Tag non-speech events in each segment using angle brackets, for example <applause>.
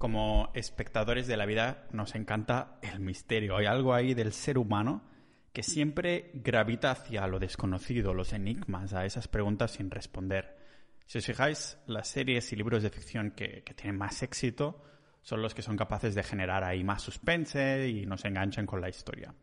Como espectadores de la vida nos encanta el misterio. Hay algo ahí del ser humano que siempre gravita hacia lo desconocido, los enigmas, a esas preguntas sin responder. Si os fijáis, las series y libros de ficción que, tienen más éxito son los que son capaces de generar ahí más suspense y nos enganchan con la historia.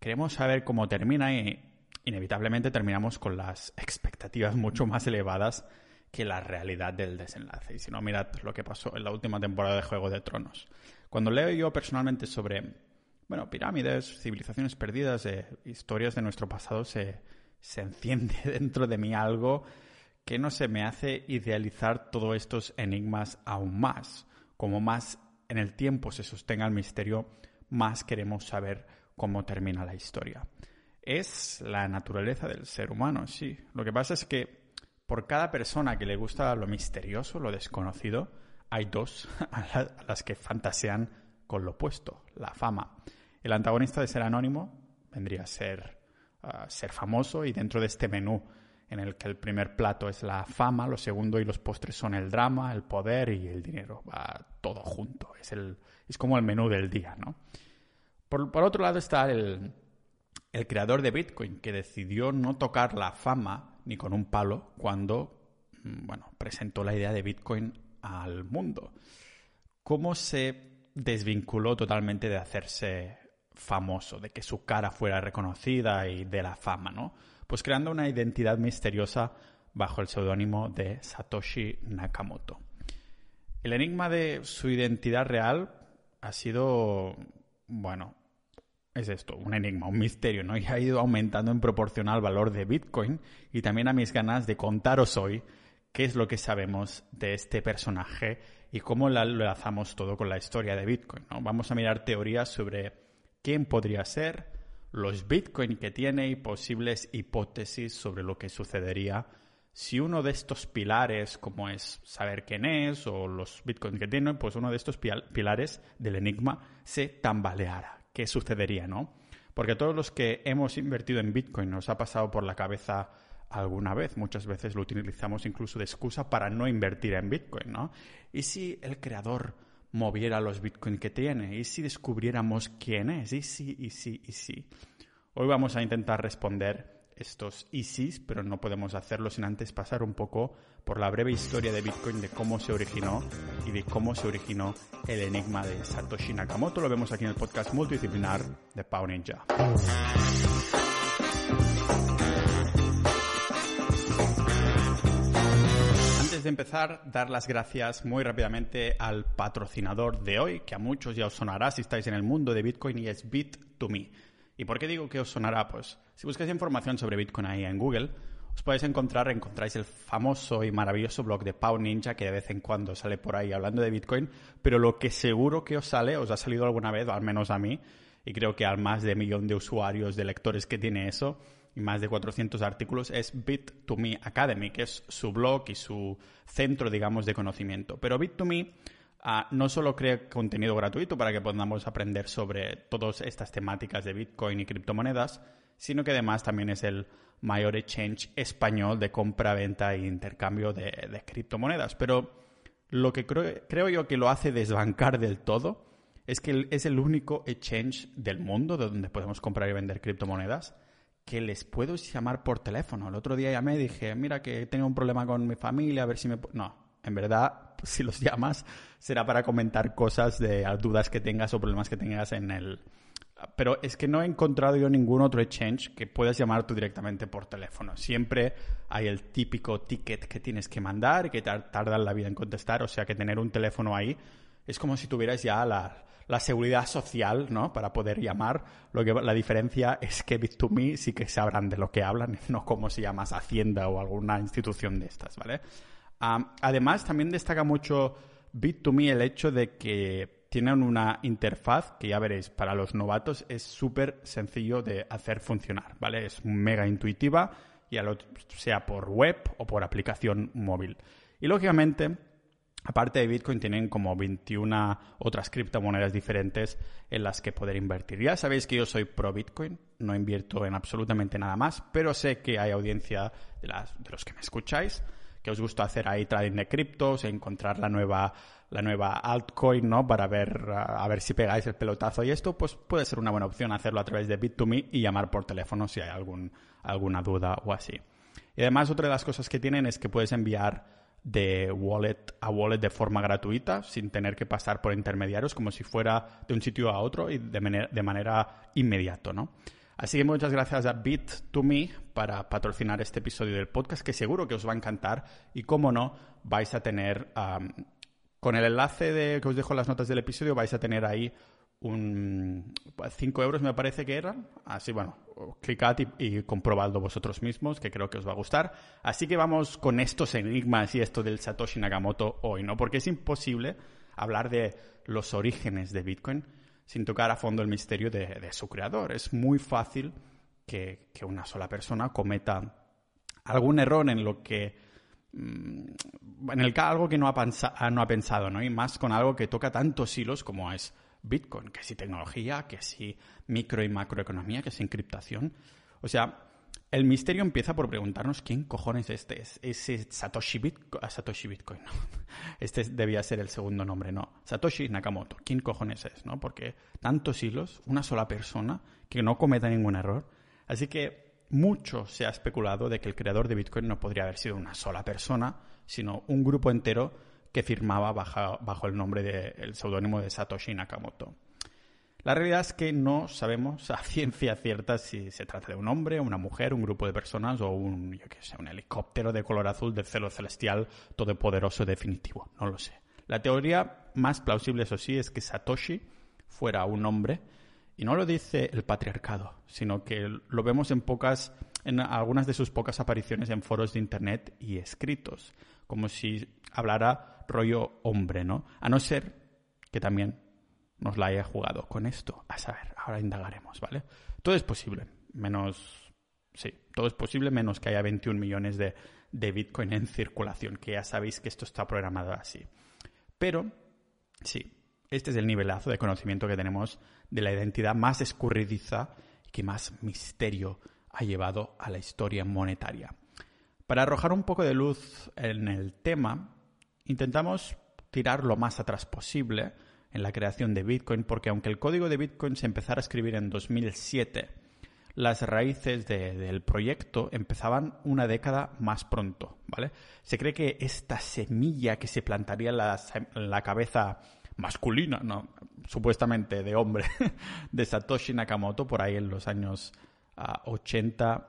Queremos saber cómo termina y inevitablemente terminamos con las expectativas mucho más elevadas que la realidad del desenlace. Y si no, mirad lo que pasó en la última temporada de Juego de Tronos. Cuando leo yo personalmente sobre, bueno, pirámides, civilizaciones perdidas, eh, historias de nuestro pasado, se, se enciende <laughs> dentro de mí algo que no se me hace idealizar todos estos enigmas aún más. Como más en el tiempo se sostenga el misterio, más queremos saber cómo termina la historia. Es la naturaleza del ser humano, sí. Lo que pasa es que por cada persona que le gusta lo misterioso, lo desconocido, hay dos <laughs> a las que fantasean con lo opuesto, la fama. El antagonista de ser anónimo vendría a ser ah, ser famoso y dentro de este menú en el que el primer plato es la fama, lo segundo y los postres son el drama, el poder y el dinero. Va todo junto. Es, el, es como el menú del día, ¿no? Por, por otro lado está el, el creador de Bitcoin, que decidió no tocar la fama ni con un palo cuando mm, bueno, presentó la idea de Bitcoin al mundo. ¿Cómo se desvinculó totalmente de hacerse famoso, de que su cara fuera reconocida y de la fama, ¿no? Pues creando una identidad misteriosa bajo el seudónimo de Satoshi Nakamoto. El enigma de su identidad real ha sido, bueno, es esto, un enigma, un misterio, ¿no? Y ha ido aumentando en proporción al valor de Bitcoin y también a mis ganas de contaros hoy qué es lo que sabemos de este personaje y cómo lo enlazamos todo con la historia de Bitcoin, ¿no? Vamos a mirar teorías sobre quién podría ser, los Bitcoin que tiene y posibles hipótesis sobre lo que sucedería si uno de estos pilares, como es saber quién es o los Bitcoin que tiene, pues uno de estos pilares del enigma se tambaleara qué sucedería, ¿no? Porque todos los que hemos invertido en Bitcoin nos ha pasado por la cabeza alguna vez. Muchas veces lo utilizamos incluso de excusa para no invertir en Bitcoin, ¿no? ¿Y si el creador moviera los Bitcoin que tiene? ¿Y si descubriéramos quién es? ¿Y si, y si, y si? Hoy vamos a intentar responder estos ISIS, pero no podemos hacerlo sin antes pasar un poco por la breve historia de Bitcoin, de cómo se originó y de cómo se originó el enigma de Satoshi Nakamoto. Lo vemos aquí en el podcast multidisciplinar de Pau Ninja. Antes de empezar, dar las gracias muy rápidamente al patrocinador de hoy, que a muchos ya os sonará si estáis en el mundo de Bitcoin y es Bit2Me. ¿Y por qué digo que os sonará? Pues si buscáis información sobre Bitcoin ahí en Google, os podéis encontrar, encontráis el famoso y maravilloso blog de Pau Ninja que de vez en cuando sale por ahí hablando de Bitcoin, pero lo que seguro que os sale, os ha salido alguna vez, al menos a mí, y creo que al más de millón de usuarios, de lectores que tiene eso, y más de 400 artículos, es Bit2Me Academy, que es su blog y su centro, digamos, de conocimiento. Pero Bit2Me no solo crea contenido gratuito para que podamos aprender sobre todas estas temáticas de Bitcoin y criptomonedas, sino que además también es el mayor exchange español de compra, venta e intercambio de, criptomonedas. Pero lo que creo, yo que lo hace desbancar del todo es que es el único exchange del mundo de donde podemos comprar y vender criptomonedas que les puedo llamar por teléfono. El otro día llamé y dije, mira que tengo un problema con mi familia, a ver si me... No, en verdad, <laughs> si los llamas, será para comentar cosas de dudas que tengas o problemas que tengas en el... Pero es que no he encontrado yo ningún otro exchange que puedas llamar tú directamente por teléfono. Siempre hay el típico ticket que tienes que mandar que tarda la vida en contestar. O sea que tener un teléfono ahí es como si tuvieras ya la, la seguridad social, ¿no? Para poder llamar. Lo que, la diferencia es que Bit2Me sí que sabrán de lo que hablan, <laughs> no como si llamas Hacienda o alguna institución de estas, ¿vale? Además, también destaca mucho Bit2Me el hecho de que tienen una interfaz que ya veréis, para los novatos es súper sencillo de hacer funcionar, ¿vale? Es mega intuitiva, ya sea por web o por aplicación móvil. Y lógicamente, aparte de Bitcoin, tienen como 21 otras criptomonedas diferentes en las que poder invertir. Ya sabéis que yo soy pro Bitcoin, no invierto en absolutamente nada más, pero sé que hay audiencia de los que me escucháis que os gusta hacer ahí trading de criptos, encontrar la nueva, la nueva altcoin, ¿no? Para ver, a ver si pegáis el pelotazo y esto, pues puede ser una buena opción hacerlo a través de Bit2Me y llamar por teléfono si hay algún, alguna duda o así. Y además otra de las cosas que tienen es que puedes enviar de wallet a wallet de forma gratuita, sin tener que pasar por intermediarios, como si fuera de un sitio a otro y de manera, de manera inmediato, ¿no? Así que muchas gracias a Bit2Me para patrocinar este episodio del podcast, que seguro que os va a encantar y, como no, vais a tener, con el enlace de, que os dejo en las notas del episodio, vais a tener ahí un 5 euros me parece que eran. Así, bueno, clicad y, comprobadlo vosotros mismos, que creo que os va a gustar. Así que vamos con estos enigmas y esto del Satoshi Nakamoto hoy, ¿no? Porque es imposible hablar de los orígenes de Bitcoin sin tocar a fondo el misterio de, su creador. Es muy fácil que, una sola persona cometa algún error en lo que mm, en el algo que no ha, no ha pensado, ¿no? Y más con algo que toca tantos hilos como es Bitcoin, que si tecnología, que si micro y macroeconomía, que si encriptación. O sea, el misterio empieza por preguntarnos quién cojones este es. Ese Satoshi Bitcoin. Ah, Satoshi Bitcoin, no. <laughs> Este debía ser el segundo nombre, no. Satoshi Nakamoto. ¿Quién cojones es, no? Porque tantos hilos, una sola persona que no cometa ningún error. Así que mucho se ha especulado de que el creador de Bitcoin no podría haber sido una sola persona, sino un grupo entero que firmaba bajo, el nombre del seudónimo de Satoshi Nakamoto. La realidad es que no sabemos a <laughs> ciencia cierta si se trata de un hombre, una mujer, un grupo de personas o un, yo sé, un helicóptero de color azul del cielo celestial todopoderoso definitivo. No lo sé. La teoría más plausible, eso sí, es que Satoshi fuera un hombre y no lo dice el patriarcado, sino que lo vemos en pocas, en algunas de sus pocas apariciones en foros de internet y escritos, como si hablara rollo hombre, ¿no? A no ser que también nos la haya jugado con esto. A saber, ahora indagaremos, ¿vale? Todo es posible, menos... Sí, todo es posible menos que haya 21 millones de, de Bitcoin en circulación, que ya sabéis que esto está programado así. Pero, sí, este es el nivelazo de conocimiento que tenemos de la identidad más escurridiza y que más misterio ha llevado a la historia monetaria. Para arrojar un poco de luz en el tema, intentamos tirar lo más atrás posible en la creación de Bitcoin, porque aunque el código de Bitcoin se empezara a escribir en 2007, las raíces del proyecto empezaban una década más pronto, ¿vale? Se cree que esta semilla que se plantaría en la, cabeza masculina, no, supuestamente de hombre, <laughs> de Satoshi Nakamoto, por ahí en los años 80 ah,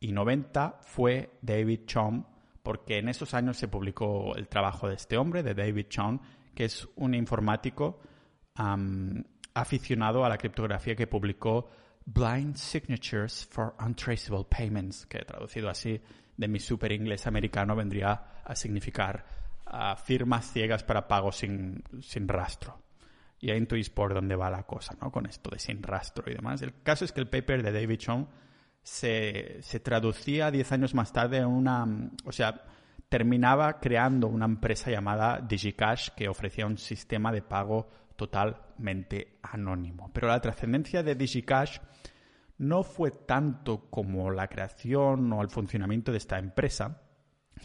y 90, fue David Chom, porque en esos años se publicó el trabajo de este hombre, de David Chong, que es un informático aficionado a la criptografía que publicó Blind Signatures for Untraceable Payments, que traducido así de mi super inglés americano vendría a significar firmas ciegas para pagos sin, sin rastro. Y ahí intuís por dónde va la cosa, ¿no? Con esto de sin rastro y demás. El caso es que el paper de David Chong se, se traducía diez años más tarde en una, o sea, terminaba creando una empresa llamada DigiCash que ofrecía un sistema de pago totalmente anónimo. Pero la trascendencia de DigiCash no fue tanto como la creación o el funcionamiento de esta empresa,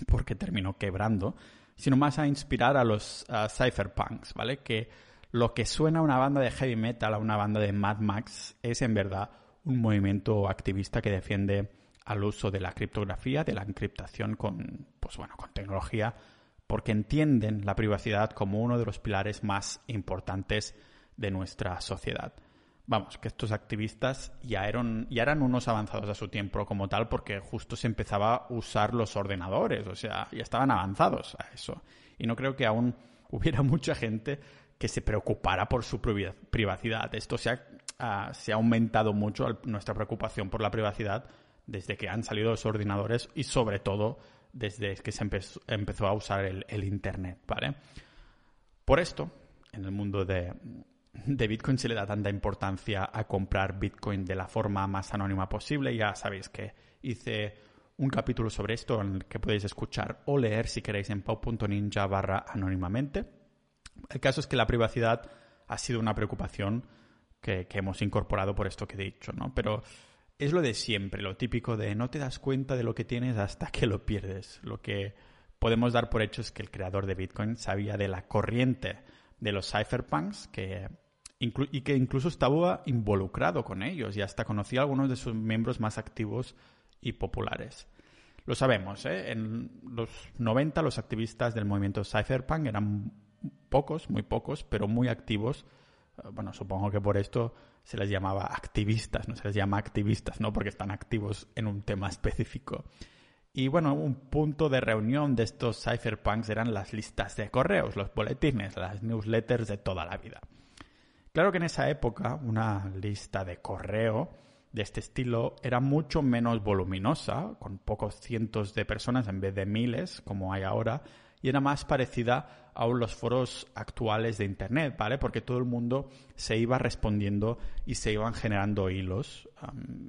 porque terminó quebrando, sino más a inspirar a los cypherpunks, ¿vale? Que lo que suena a una banda de heavy metal, a una banda de Mad Max, es en verdad un movimiento activista que defiende al uso de la criptografía, de la encriptación con, pues bueno, con tecnología, porque entienden la privacidad como uno de los pilares más importantes de nuestra sociedad. Vamos, que estos activistas ya eran, ya eran unos avanzados a su tiempo como tal, porque justo se empezaba a usar los ordenadores, o sea, ya estaban avanzados a eso. Y no creo que aún <laughs> hubiera mucha gente que se preocupara por su privacidad. Esto se ha se ha aumentado mucho nuestra preocupación por la privacidad desde que han salido los ordenadores y sobre todo desde que se empezó, a usar el, Internet, ¿vale? Por esto, en el mundo de, Bitcoin se le da tanta importancia a comprar Bitcoin de la forma más anónima posible. Ya sabéis que hice un capítulo sobre esto en el que podéis escuchar o leer si queréis en pau.ninja barra anónimamente. El caso es que la privacidad ha sido una preocupación que, hemos incorporado por esto que he dicho, ¿no? Pero es lo de siempre, lo típico de no te das cuenta de lo que tienes hasta que lo pierdes, lo que podemos dar por hechos que el creador de Bitcoin sabía de la corriente de los cypherpunks que, y que incluso estaba involucrado con ellos y hasta conocía a algunos de sus miembros más activos y populares. Lo sabemos, ¿eh? en los 90 los activistas del movimiento cypherpunk eran pocos, muy pocos, pero muy activos. Bueno, supongo que por esto se les llamaba activistas, no se les llama activistas, ¿no? Porque están activos en un tema específico. Y bueno, un punto de reunión de estos cypherpunks eran las listas de correos, los boletines, las newsletters de toda la vida. Claro que en esa época una lista de correo de este estilo era mucho menos voluminosa, con pocos cientos de personas en vez de miles, como hay ahora, y era más parecida a los foros actuales de Internet, ¿vale? Porque todo el mundo se iba respondiendo y se iban generando hilos.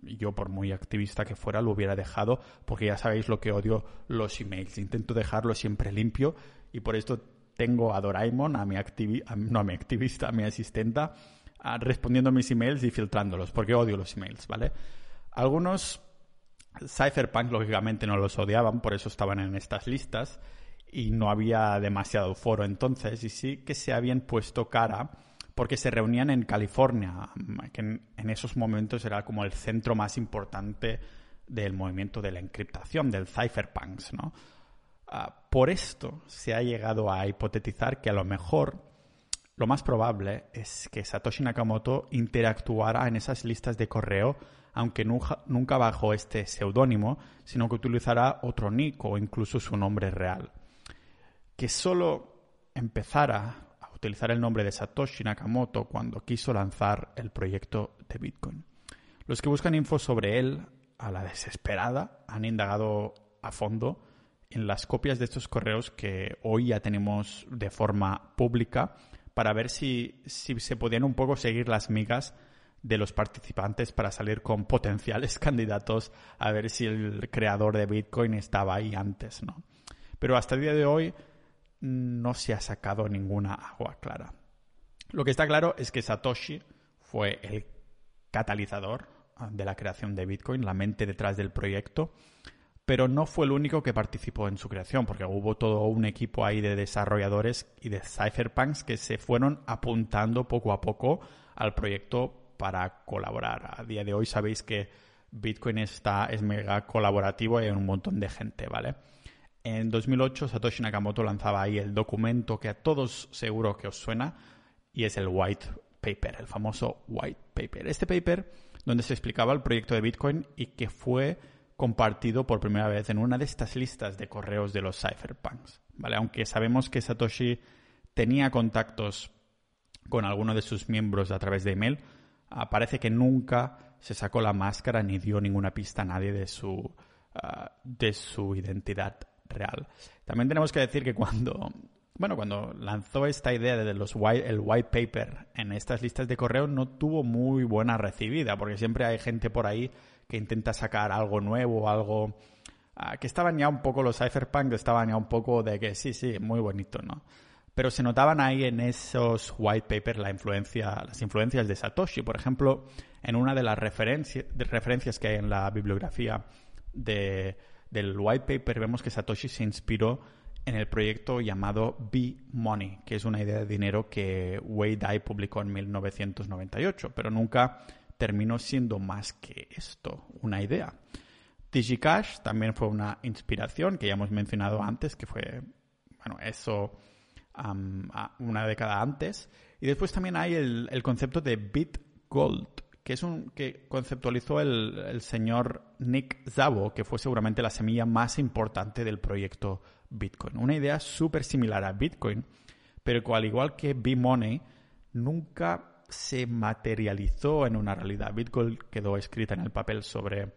yo, por muy activista que fuera, lo hubiera dejado, porque ya sabéis lo que odio los emails. Intento dejarlo siempre limpio y por esto tengo a Doraemon, a mi, no a mi activista, a mi asistenta, respondiendo a mis emails y filtrándolos, porque odio los emails, ¿vale? Algunos cypherpunk, lógicamente, no los odiaban, por eso estaban en estas listas y no había demasiado foro entonces, y sí que se habían puesto cara porque se reunían en California, que en, esos momentos era como el centro más importante del movimiento de la encriptación, del cypherpunks, ¿no? Ah, por esto se ha llegado a hipotetizar que a lo mejor lo más probable es que Satoshi Nakamoto interactuara en esas listas de correo, aunque nunca, bajo este seudónimo, sino que utilizara otro nick o incluso su nombre real. Que solo empezara a utilizar el nombre de Satoshi Nakamoto cuando quiso lanzar el proyecto de Bitcoin. Los que buscan info sobre él, a la desesperada, han indagado a fondo en las copias de estos correos que hoy ya tenemos de forma pública para ver si, se podían un poco seguir las migas de los participantes para salir con potenciales <laughs> candidatos a ver si el creador de Bitcoin estaba ahí antes, ¿no? Pero hasta el día de hoy no se ha sacado ninguna agua clara. Lo que está claro es que Satoshi fue el catalizador de la creación de Bitcoin, la mente detrás del proyecto, pero no fue el único que participó en su creación, porque hubo todo un equipo ahí de desarrolladores y de cypherpunks que se fueron apuntando poco a poco al proyecto para colaborar. A día de hoy sabéis que Bitcoin está, es mega colaborativo y hay un montón de gente, ¿vale? En 2008 Satoshi Nakamoto lanzaba ahí el documento que a todos seguro que os suena y es el White Paper, el famoso White Paper. Este paper donde se explicaba el proyecto de Bitcoin y que fue compartido por primera vez en una de estas listas de correos de los cypherpunks. ¿vale? Aunque sabemos que Satoshi tenía contactos con alguno de sus miembros a través de email, ah, parece que nunca se sacó la máscara ni dio ninguna pista a nadie de su, ah, de su identidad real. También tenemos que decir que cuando, bueno, cuando lanzó esta idea de los white, el white paper en estas listas de correo no tuvo muy buena recibida, porque siempre hay gente por ahí que intenta sacar algo nuevo, algo ah, que estaban ya un poco los cypherpunk, estaban ya un poco de que sí, sí, muy bonito, ¿no? Pero se notaban ahí en esos white papers la influencia, las influencias de Satoshi. Por ejemplo, en una de las referencias que hay en la bibliografía de, del white paper vemos que Satoshi se inspiró en el proyecto llamado B-Money, que es una idea de dinero que Wei Dai publicó en 1998, pero nunca terminó siendo más que esto, una idea. DigiCash también fue una inspiración que ya hemos mencionado antes, que fue, bueno, eso una década antes. Y después también hay el, concepto de BitGold, que es un que conceptualizó el, el, señor Nick Szabo, que fue seguramente la semilla más importante del proyecto Bitcoin. Una idea súper similar a Bitcoin, pero al igual que B-Money, nunca se materializó en una realidad. Bitcoin quedó escrita en el papel sobre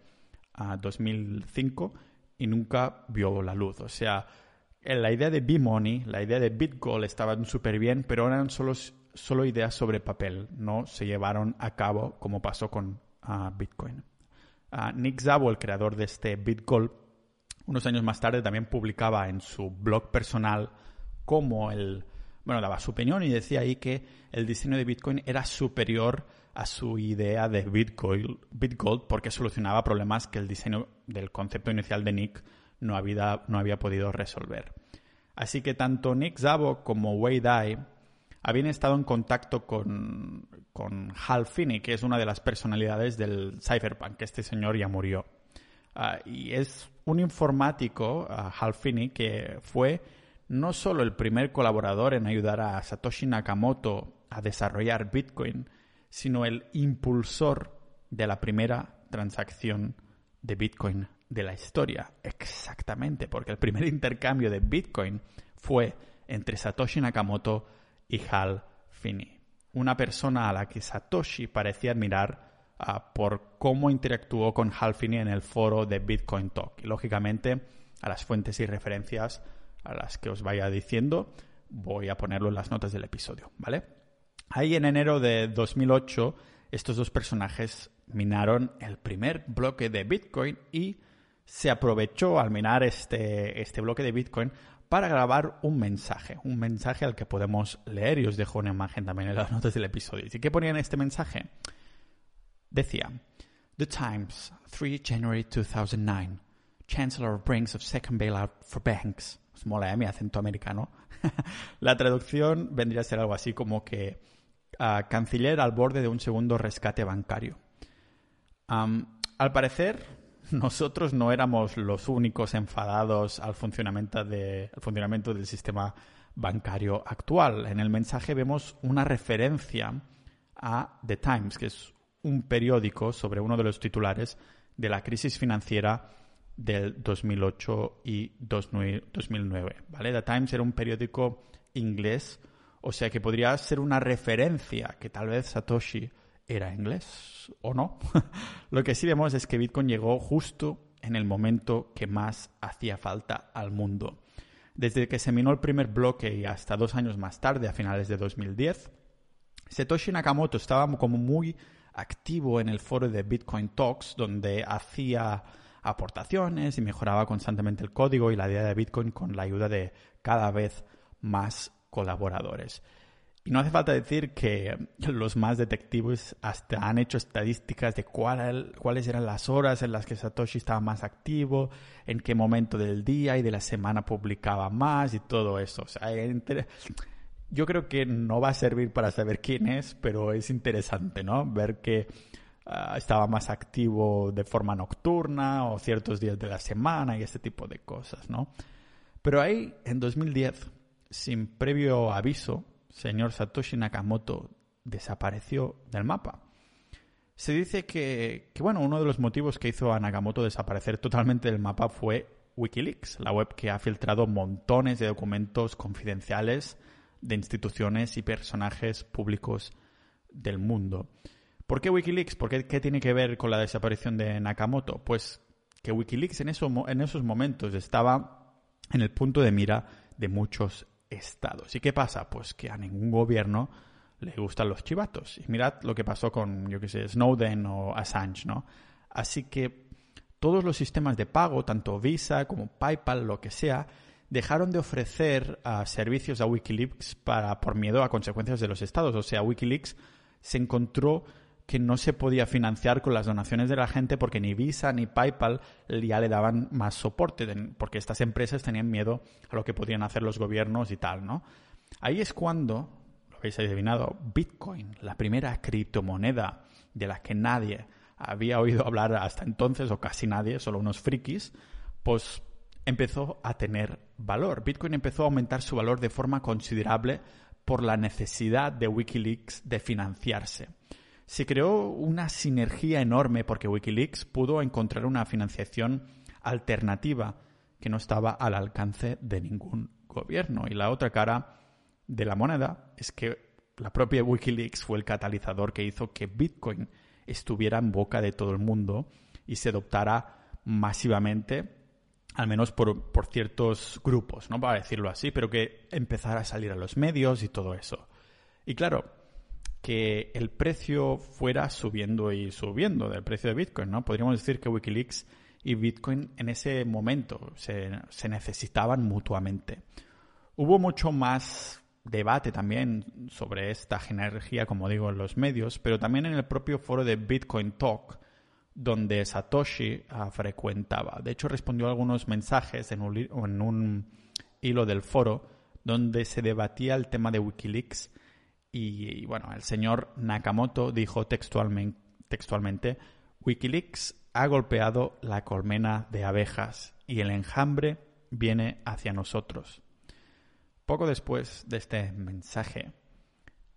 2005 ah, y nunca vio la luz. O sea, la idea de B-Money, la idea de Bitcoin estaban súper bien, pero eran solo, solo ideas sobre papel, no se llevaron a cabo como pasó con ah, Bitcoin. Ah, Nick Szabo, el creador de este Bitcoin, unos años más tarde también publicaba en su blog personal cómo el, bueno, daba su opinión y decía ahí que el diseño de Bitcoin era superior a su idea de Bitcoin, Bitgold porque solucionaba problemas que el diseño del concepto inicial de Nick no había, no había podido resolver. Así que tanto Nick Szabo como Wei Dai habían estado en contacto con, con Hal Finney, que es una de las personalidades del Cypherpunk, que este señor ya murió. Ah, y es un informático, uh, Hal Finney, que fue no solo el primer colaborador en ayudar a Satoshi Nakamoto a desarrollar Bitcoin, sino el impulsor de la primera transacción de Bitcoin de la historia. Exactamente, porque el primer intercambio de Bitcoin fue entre Satoshi Nakamoto y Hal Finney, una persona a la que Satoshi parecía admirar ah, por cómo interactuó con Hal Finney en el foro de Bitcoin Talk. Y lógicamente, a las fuentes y referencias a las que os vaya diciendo, voy a ponerlo en las notas del episodio, ¿vale? Ahí en enero de 2008, estos dos personajes minaron el primer bloque de Bitcoin y se aprovechó al minar este, este bloque de Bitcoin para grabar un mensaje, un mensaje al que podemos leer y os dejo una imagen también en las notas del episodio. ¿Y qué ponía en este mensaje? Decía, The Times, 3 January 2009, Chancellor brings of second bailout for banks. Os mola, ¿eh? Mi acento americano. <laughs> La traducción vendría a ser algo así como que uh, canciller al borde de un segundo rescate bancario. Al parecer, nosotros no éramos los únicos enfadados al funcionamiento, del sistema bancario actual. En el mensaje vemos una referencia a The Times, que es un periódico sobre uno de los titulares de la crisis financiera del 2008 y 2009. ¿vale? The Times era un periódico inglés, o sea que podría ser una referencia que tal vez Satoshi era inglés o no. <laughs> Lo que sí vemos es que Bitcoin llegó justo en el momento que más hacía falta al mundo. Desde que se minó el primer bloque y hasta dos años más tarde, a finales de 2010, Satoshi Nakamoto estaba como muy activo en el foro de Bitcoin Talks, donde hacía aportaciones y mejoraba constantemente el código y la idea de Bitcoin con la ayuda de cada vez más colaboradores. Y no hace falta decir que los más detectives hasta han hecho estadísticas de cuáles eran las horas en las que Satoshi estaba más activo, en qué momento del día y de la semana publicaba más y todo eso. O sea, yo creo que no va a servir para saber quién es, pero es interesante, ¿no? Ver que ah, estaba más activo de forma nocturna o ciertos días de la semana y ese tipo de cosas, ¿no? Pero ahí, en 2010, sin previo aviso, señor Satoshi Nakamoto desapareció del mapa. Se dice que, bueno, uno de los motivos que hizo a Nakamoto desaparecer totalmente del mapa fue Wikileaks, la web que ha filtrado montones de documentos confidenciales de instituciones y personajes públicos del mundo. ¿Por qué Wikileaks? ¿Por qué, tiene que ver con la desaparición de Nakamoto? Pues que Wikileaks en, en esos momentos estaba en el punto de mira de muchos estados. ¿Y qué pasa? Pues que a ningún gobierno le gustan los chivatos. Y mirad lo que pasó con, yo qué sé, Snowden o Assange, ¿no? Así que todos los sistemas de pago, tanto Visa como PayPal, lo que sea, dejaron de ofrecer uh, servicios a Wikileaks para, por miedo a consecuencias de los estados. O sea, Wikileaks se encontró que no se podía financiar con las donaciones de la gente porque ni Visa ni PayPal ya le daban más soporte, porque estas empresas tenían miedo a lo que podían hacer los gobiernos y tal, ¿no? Ahí es cuando, lo habéis adivinado, Bitcoin, la primera criptomoneda de la que nadie había oído hablar hasta entonces, o casi nadie, solo unos frikis, pues empezó a tener valor. Bitcoin empezó a aumentar su valor de forma considerable por la necesidad de Wikileaks de financiarse se creó una sinergia enorme porque Wikileaks pudo encontrar una financiación alternativa que no estaba al alcance de ningún gobierno. Y la otra cara de la moneda es que la propia Wikileaks fue el catalizador que hizo que Bitcoin estuviera en boca de todo el mundo y se adoptara masivamente, al menos por, por ciertos grupos, ¿no? Para decirlo así, pero que empezara a salir a los medios y todo eso. Y claro, que el precio fuera subiendo y subiendo del precio de Bitcoin, ¿no? Podríamos decir que Wikileaks y Bitcoin en ese momento se, necesitaban mutuamente. Hubo mucho más debate también sobre esta energía, como digo, en los medios, pero también en el propio foro de Bitcoin Talk, donde Satoshi ah, frecuentaba. De hecho, respondió a algunos mensajes en un hilo del foro donde se debatía el tema de Wikileaks y, bueno, el señor Nakamoto dijo textualmente, Wikileaks ha golpeado la colmena de abejas y el enjambre viene hacia nosotros. Poco después de este mensaje,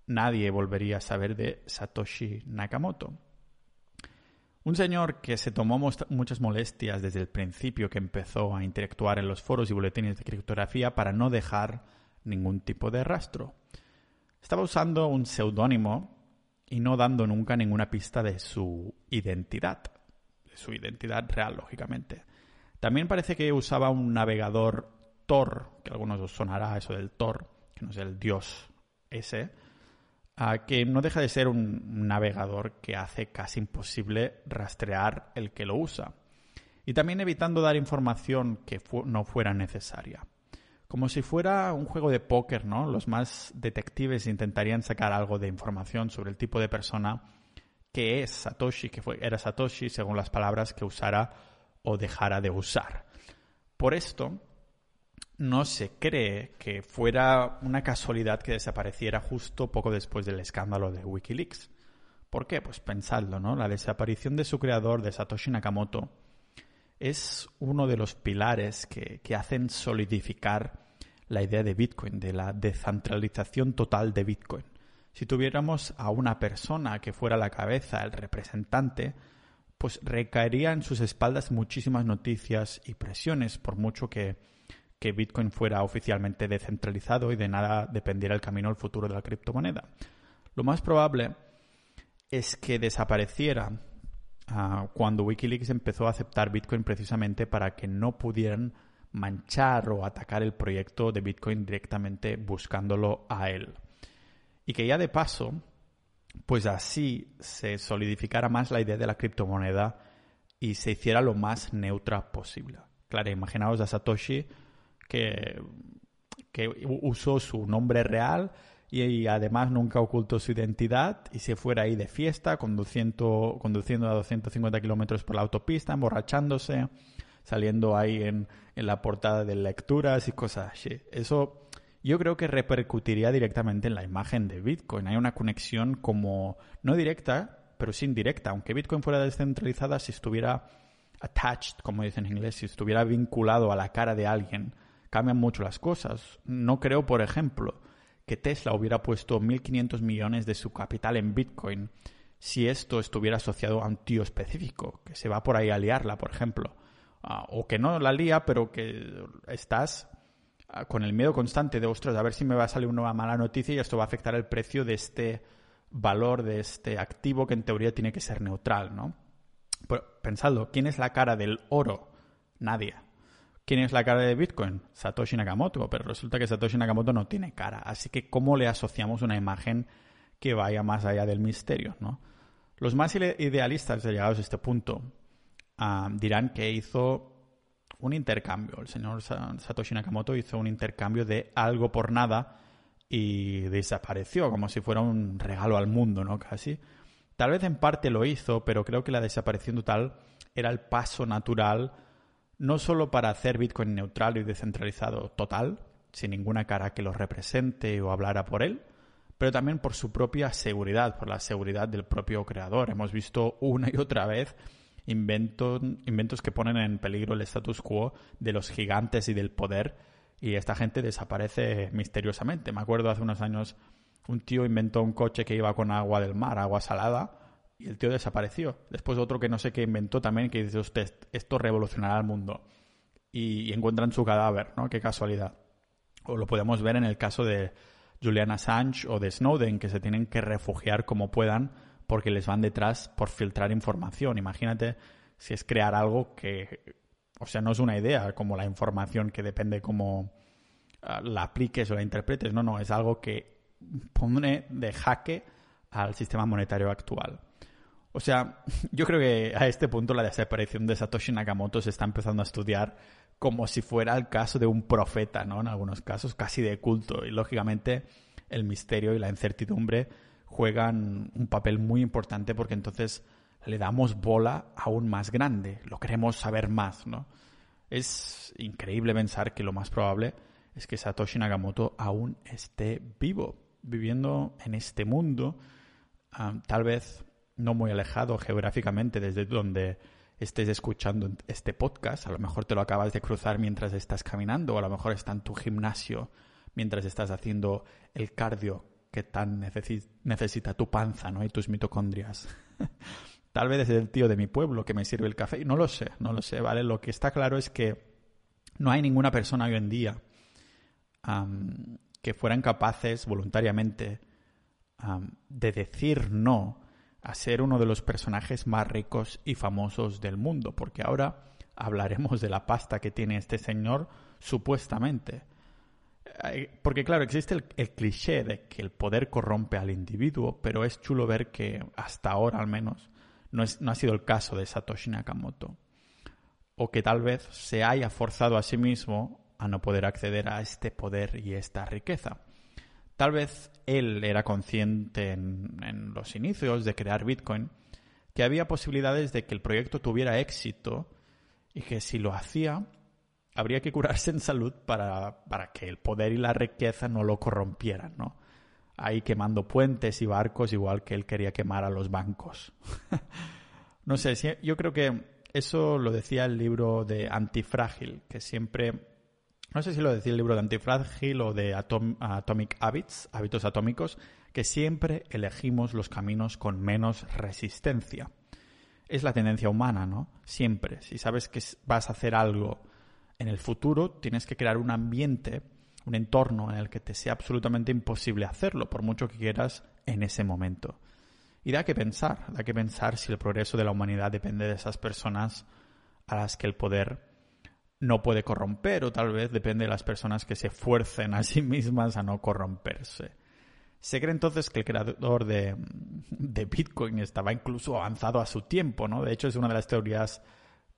nadie volvería a saber de Satoshi Nakamoto. Un señor que se tomó muchas molestias desde el principio que empezó a interactuar en los foros y boletines de criptografía para no dejar ningún tipo de rastro. Estaba usando un seudónimo y no dando nunca ninguna pista de su identidad, de su identidad real, lógicamente. También parece que usaba un navegador Tor, que a algunos os sonará eso del Tor, que no es el dios ese, que no deja de ser un navegador que hace casi imposible rastrear el que lo usa. Y también evitando dar información que no fuera necesaria. Como si fuera un juego de póker, ¿no? Los más detectives intentarían sacar algo de información sobre el tipo de persona que es Satoshi, que fue, era Satoshi según las palabras que usara o dejara de usar. Por esto, no se cree que fuera una casualidad que desapareciera justo poco después del escándalo de Wikileaks. ¿Por qué? Pues pensadlo, ¿no? La desaparición de su creador, de Satoshi Nakamoto, es uno de los pilares que, hacen solidificar la idea de Bitcoin, de la descentralización total de Bitcoin. Si tuviéramos a una persona que fuera la cabeza, el representante, pues recaería en sus espaldas muchísimas noticias y presiones, por mucho que, que Bitcoin fuera oficialmente descentralizado y de nada dependiera el camino al futuro de la criptomoneda. Lo más probable es que desapareciera cuando Wikileaks empezó a aceptar Bitcoin precisamente para que no pudieran manchar o atacar el proyecto de Bitcoin directamente buscándolo a él. Y que ya de paso, pues así se solidificara más la idea de la criptomoneda y se hiciera lo más neutra posible. Claro, imaginaos a Satoshi que, que usó su nombre real y, además nunca ocultó su identidad y se fuera ahí de fiesta conduciendo, conduciendo a 250 kilómetros por la autopista, emborrachándose, saliendo ahí en, en la portada de lecturas y cosas así. Eso yo creo que repercutiría directamente en la imagen de Bitcoin. Hay una conexión como no directa, pero sí indirecta. Aunque Bitcoin fuera descentralizada, si estuviera attached, como dicen en inglés, si estuviera vinculado a la cara de alguien, cambian mucho las cosas. No creo, por ejemplo, que Tesla hubiera puesto 1.500 millones de su capital en Bitcoin si esto estuviera asociado a un tío específico, que se va por ahí a liarla, por ejemplo. Ah, o que no la lía, pero que estás ah, con el miedo constante de, ostras, a ver si me va a salir una mala noticia y esto va a afectar el precio de este valor, de este activo que en teoría tiene que ser neutral, ¿no? Pero pensadlo, ¿quién es la cara del oro? Nadie. ¿Quién es la cara de Bitcoin? Satoshi Nakamoto, pero resulta que Satoshi Nakamoto no tiene cara. Así que, ¿cómo le asociamos una imagen que vaya más allá del misterio? ¿no? Los más idealistas, llegados a este punto, ah, dirán que hizo un intercambio. El señor Satoshi Nakamoto hizo un intercambio de algo por nada y desapareció, como si fuera un regalo al mundo, ¿no? Casi. Tal vez en parte lo hizo, pero creo que la desaparición total era el paso natural no solo para hacer Bitcoin neutral y descentralizado total, sin ninguna cara que lo represente o hablara por él, pero también por su propia seguridad, por la seguridad del propio creador. Hemos visto una y otra vez inventos, inventos que ponen en peligro el status quo de los gigantes y del poder y esta gente desaparece misteriosamente. Me acuerdo hace unos años un tío inventó un coche que iba con agua del mar, agua salada, y el tío desapareció. Después otro que no sé qué inventó también que dice usted, esto revolucionará el mundo. Y, encuentran su cadáver, ¿no? Qué casualidad. O lo podemos ver en el caso de Julian Assange o de Snowden, que se tienen que refugiar como puedan porque les van detrás por filtrar información. Imagínate si es crear algo que, o sea, no es una idea como la información que depende cómo ah, la apliques o la interpretes. No, no, es algo que pone de jaque al sistema monetario actual. O sea, <laughs> yo creo que a este punto la desaparición de Satoshi Nakamoto se está empezando a estudiar como si fuera el caso de un profeta, ¿no? En algunos casos, casi de culto. Y lógicamente el misterio y la incertidumbre juegan un papel muy importante porque entonces le damos bola aún más grande, lo queremos saber más, ¿no? Es increíble pensar que lo más probable es que Satoshi Nakamoto aún esté vivo, viviendo en este mundo, tal vez no muy alejado geográficamente desde donde estés escuchando este podcast. A lo mejor te lo acabas de cruzar mientras estás caminando, o a lo mejor está en tu gimnasio mientras estás haciendo el cardio que tan necesita tu panza ¿no? y tus mitocondrias. <laughs> Tal vez es el tío de mi pueblo que me sirve el café. No lo sé, no lo sé, ¿vale? Lo que está claro es que no hay ninguna persona hoy en día que fueran capaces voluntariamente de decir no a ser uno de los personajes más ricos y famosos del mundo, porque ahora hablaremos de la pasta que tiene este señor supuestamente. Porque claro, existe el, cliché de que el poder corrompe al individuo, pero es chulo ver que hasta ahora al menos no, es, no ha sido el caso de Satoshi Nakamoto. O que tal vez se haya forzado a sí mismo a no poder acceder a este poder y esta riqueza. Tal vez él era consciente en, los inicios de crear Bitcoin que había posibilidades de que el proyecto tuviera éxito y que si lo hacía habría que curarse en salud para, para que el poder y la riqueza no lo corrompieran, ¿no? Ahí quemando puentes y barcos igual que él quería quemar a los bancos. <laughs> no sé, yo creo que eso lo decía el libro de Antifrágil, que siempre no sé si lo decía el libro de Antifrágil o de Atomic Habits, hábitos atómicos, que siempre elegimos los caminos con menos resistencia. Es la tendencia humana, ¿no? Siempre. Si sabes que vas a hacer algo en el futuro, tienes que crear un ambiente, un entorno en el que te sea absolutamente imposible hacerlo, por mucho que quieras en ese momento. Y da que pensar, da que pensar si el progreso de la humanidad depende de esas personas a las que el poder no puede corromper o tal vez depende de las personas que se fuercen a sí mismas a no corromperse. Se cree entonces que el creador de, Bitcoin estaba incluso avanzado a su tiempo, ¿no? De hecho, es una de las teorías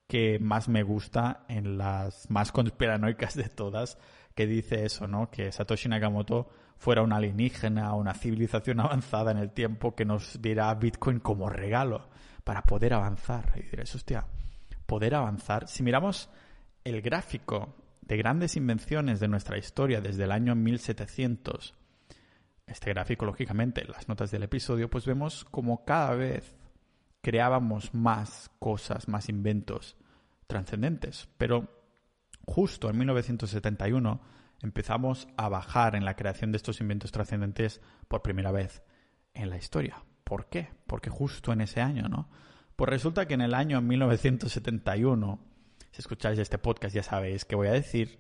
que más me gusta en las más conspiranoicas de todas, que dice eso, ¿no? Que Satoshi Nakamoto fuera un alienígena, una civilización avanzada en el tiempo que nos diera Bitcoin como regalo para poder avanzar. Y diréis, hostia, poder avanzar. Si miramos el gráfico de grandes invenciones de nuestra historia desde el año 1700, este gráfico, lógicamente, las notas del episodio, pues vemos como cada vez creábamos más cosas, más inventos trascendentes. Pero justo en 1971 empezamos a bajar en la creación de estos inventos trascendentes por primera vez en la historia. ¿Por qué? Porque justo en ese año, ¿no? Pues resulta que en el año 1971 si escucháis este podcast ya sabéis que voy a decir,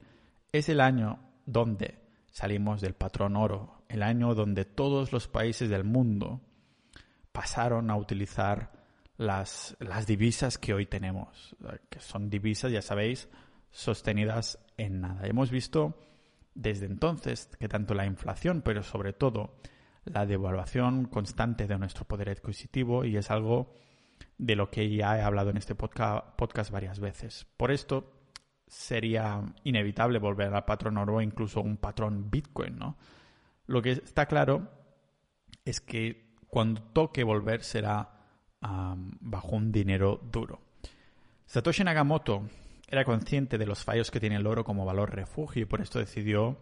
es el año donde salimos del patrón oro, el año donde todos los países del mundo pasaron a utilizar las, las divisas que hoy tenemos, que son divisas, ya sabéis, sostenidas en nada. Hemos visto desde entonces que tanto la inflación, pero sobre todo la devaluación constante de nuestro poder adquisitivo, y es algo de lo que ya he hablado en este podcast, varias veces. Por esto sería inevitable volver al patrón oro incluso un patrón Bitcoin, ¿no? Lo que está claro es que cuando toque volver será bajo un dinero duro. Satoshi Nakamoto era consciente de los fallos que tiene el oro como valor refugio y por esto decidió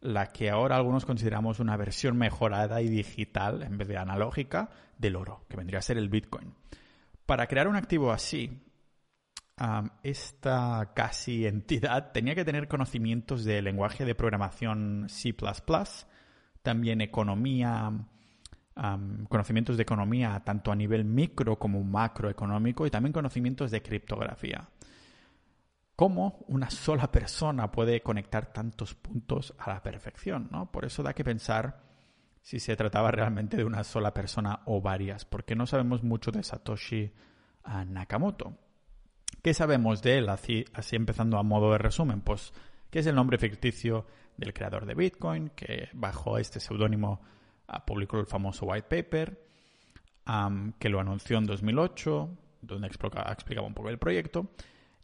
la que ahora algunos consideramos una versión mejorada y digital en vez de analógica del oro, que vendría a ser el Bitcoin. Para crear un activo así, esta casi <laughs> entidad tenía que tener conocimientos de lenguaje de programación C++, también economía, conocimientos de economía tanto a nivel micro como macroeconómico y también conocimientos de criptografía. ¿Cómo una sola persona puede conectar tantos puntos a la perfección? ¿no? Por eso da que pensar si se trataba realmente de una sola persona o varias, porque no sabemos mucho de Satoshi Nakamoto. ¿Qué sabemos de él? Así, así empezando a modo de resumen, pues que es el nombre ficticio del creador de Bitcoin, que bajo este seudónimo ah, publicó el famoso white paper, que lo anunció en 2008, donde explicaba un poco el proyecto,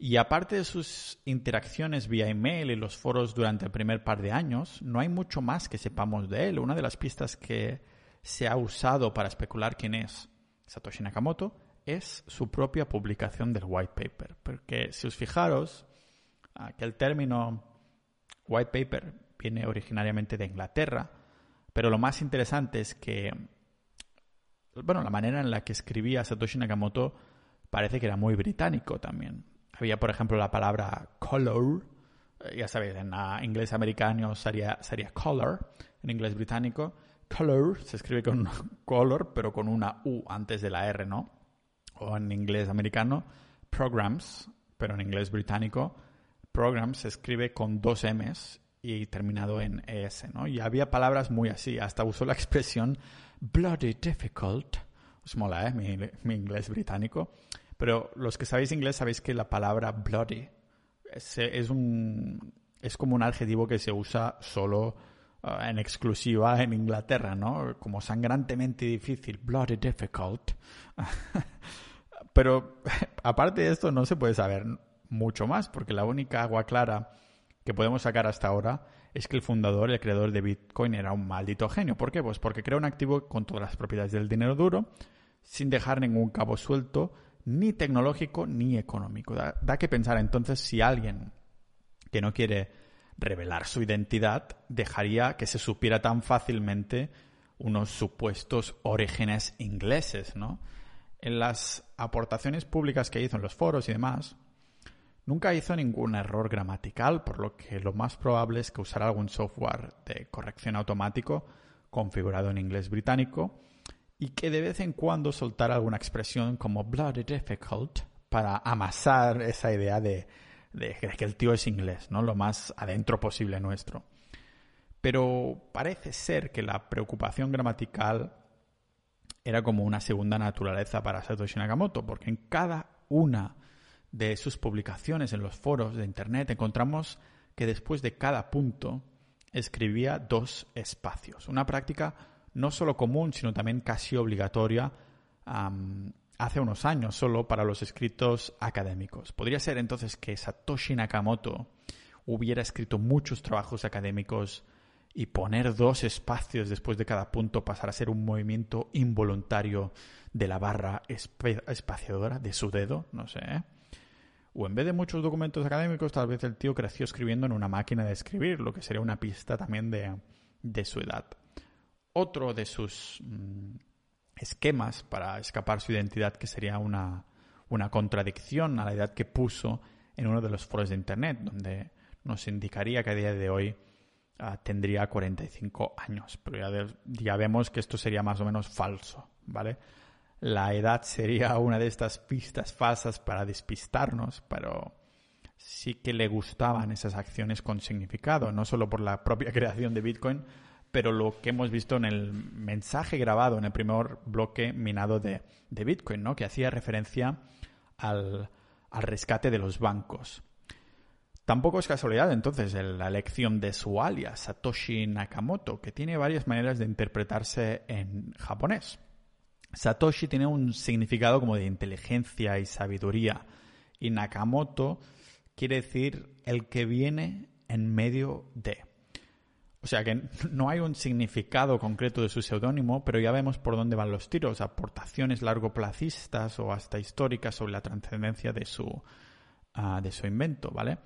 y aparte de sus interacciones vía email y los foros durante el primer par de años, no hay mucho más que sepamos de él. Una de las pistas que se ha usado para especular quién es Satoshi Nakamoto es su propia publicación del white paper. Porque si os fijaros, aquel término white paper viene originariamente de Inglaterra, pero lo más interesante es que, bueno, la manera en la que escribía Satoshi Nakamoto parece que era muy británico también. Había, por ejemplo, la palabra color, eh, ya sabéis, en inglés americano sería, sería color, en inglés británico. Color se escribe con <laughs> color, pero con una U antes de la R, ¿no? O en inglés americano, programs, pero en inglés británico, programs se escribe con dos M's y terminado en ES, ¿no? Y había palabras muy así, hasta usó la <laughs> expresión bloody difficult. Os mola, ¿eh? Mi, mi inglés británico. Pero los que sabéis inglés sabéis que la palabra bloody es, un, es como un adjetivo que se usa solo uh, en exclusiva en Inglaterra, ¿no? Como sangrantemente difícil, bloody difficult. <laughs> Pero <laughs> aparte de esto no se puede saber mucho más, porque la única agua clara que podemos sacar hasta ahora es que el fundador, el creador de Bitcoin, era un maldito genio. ¿Por qué? Pues porque crea un activo con todas las propiedades del dinero duro, sin dejar ningún cabo suelto, ni tecnológico ni económico. Da, que pensar entonces si alguien que no quiere revelar su identidad dejaría que se supiera tan fácilmente unos supuestos orígenes ingleses, ¿no? En las aportaciones públicas que hizo en los foros y demás, nunca hizo ningún error gramatical, por lo que lo más probable es que usara algún software de corrección automático configurado en inglés británico y que de vez en cuando soltara alguna expresión como bloody difficult para amasar esa idea de, que el tío es inglés, ¿no? Lo más adentro posible nuestro. Pero parece ser que la preocupación gramatical era como una segunda naturaleza para Satoshi Nakamoto, porque en cada una de sus publicaciones en los foros de Internet encontramos que después de cada punto escribía dos espacios, una práctica no solo común, sino también casi obligatoria hace unos años solo para los escritos académicos. Podría ser entonces que Satoshi Nakamoto hubiera escrito muchos trabajos académicos y poner dos espacios después de cada punto pasar a ser un movimiento involuntario de la barra espaciadora de su dedo, no sé. ¿eh? O en vez de muchos documentos académicos, tal vez el tío creció escribiendo en una máquina de escribir, lo que sería una pista también de su edad. Otro de sus mm, esquemas para escapar su identidad, que sería una, contradicción a la edad que puso en uno de los foros de Internet, donde nos indicaría que a día de hoy ah, tendría 45 años. Pero ya, ya, vemos que esto sería más o menos falso, ¿vale? La edad sería <laughs> una de estas pistas falsas para despistarnos, pero sí que le gustaban esas acciones con significado, no solo por la propia <laughs> creación de Bitcoin, pero lo que hemos visto en el mensaje grabado en el primer bloque minado de, Bitcoin, ¿no? que hacía referencia al, rescate de los bancos. Tampoco es casualidad entonces la elección de su alias, Satoshi Nakamoto, que tiene varias maneras de interpretarse en japonés. Satoshi tiene un significado como de inteligencia y sabiduría, y Nakamoto quiere decir el que viene en medio de. O sea que no hay un significado concreto de su seudónimo, pero ya vemos por dónde van los tiros, aportaciones largoplacistas o hasta históricas sobre la trascendencia de su, ah, de su invento, ¿vale?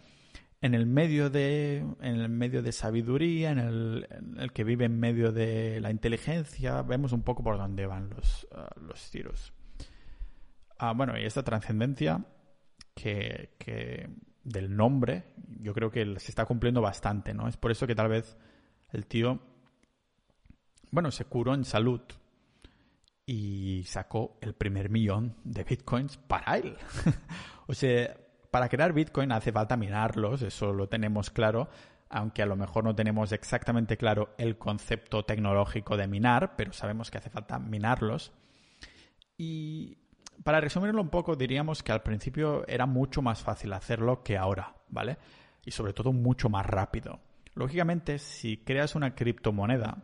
En el medio de, en el medio de sabiduría, en el, que vive en medio de la inteligencia, vemos un poco por dónde van los, ah, los tiros. Ah, bueno, y esta trascendencia que, que del nombre, yo creo que se está cumpliendo bastante, ¿no? Es por eso que tal vez el tío, bueno, se curó en salud y sacó el primer millón de bitcoins para él. <laughs> o sea, para crear bitcoin hace falta minarlos, eso lo tenemos claro, aunque a lo mejor no tenemos exactamente claro el concepto tecnológico de minar, pero sabemos que hace falta minarlos. Y para resumirlo un poco, diríamos que al principio era mucho más fácil hacerlo que ahora, ¿vale? Y sobre todo mucho más rápido. Lógicamente, si creas una criptomoneda,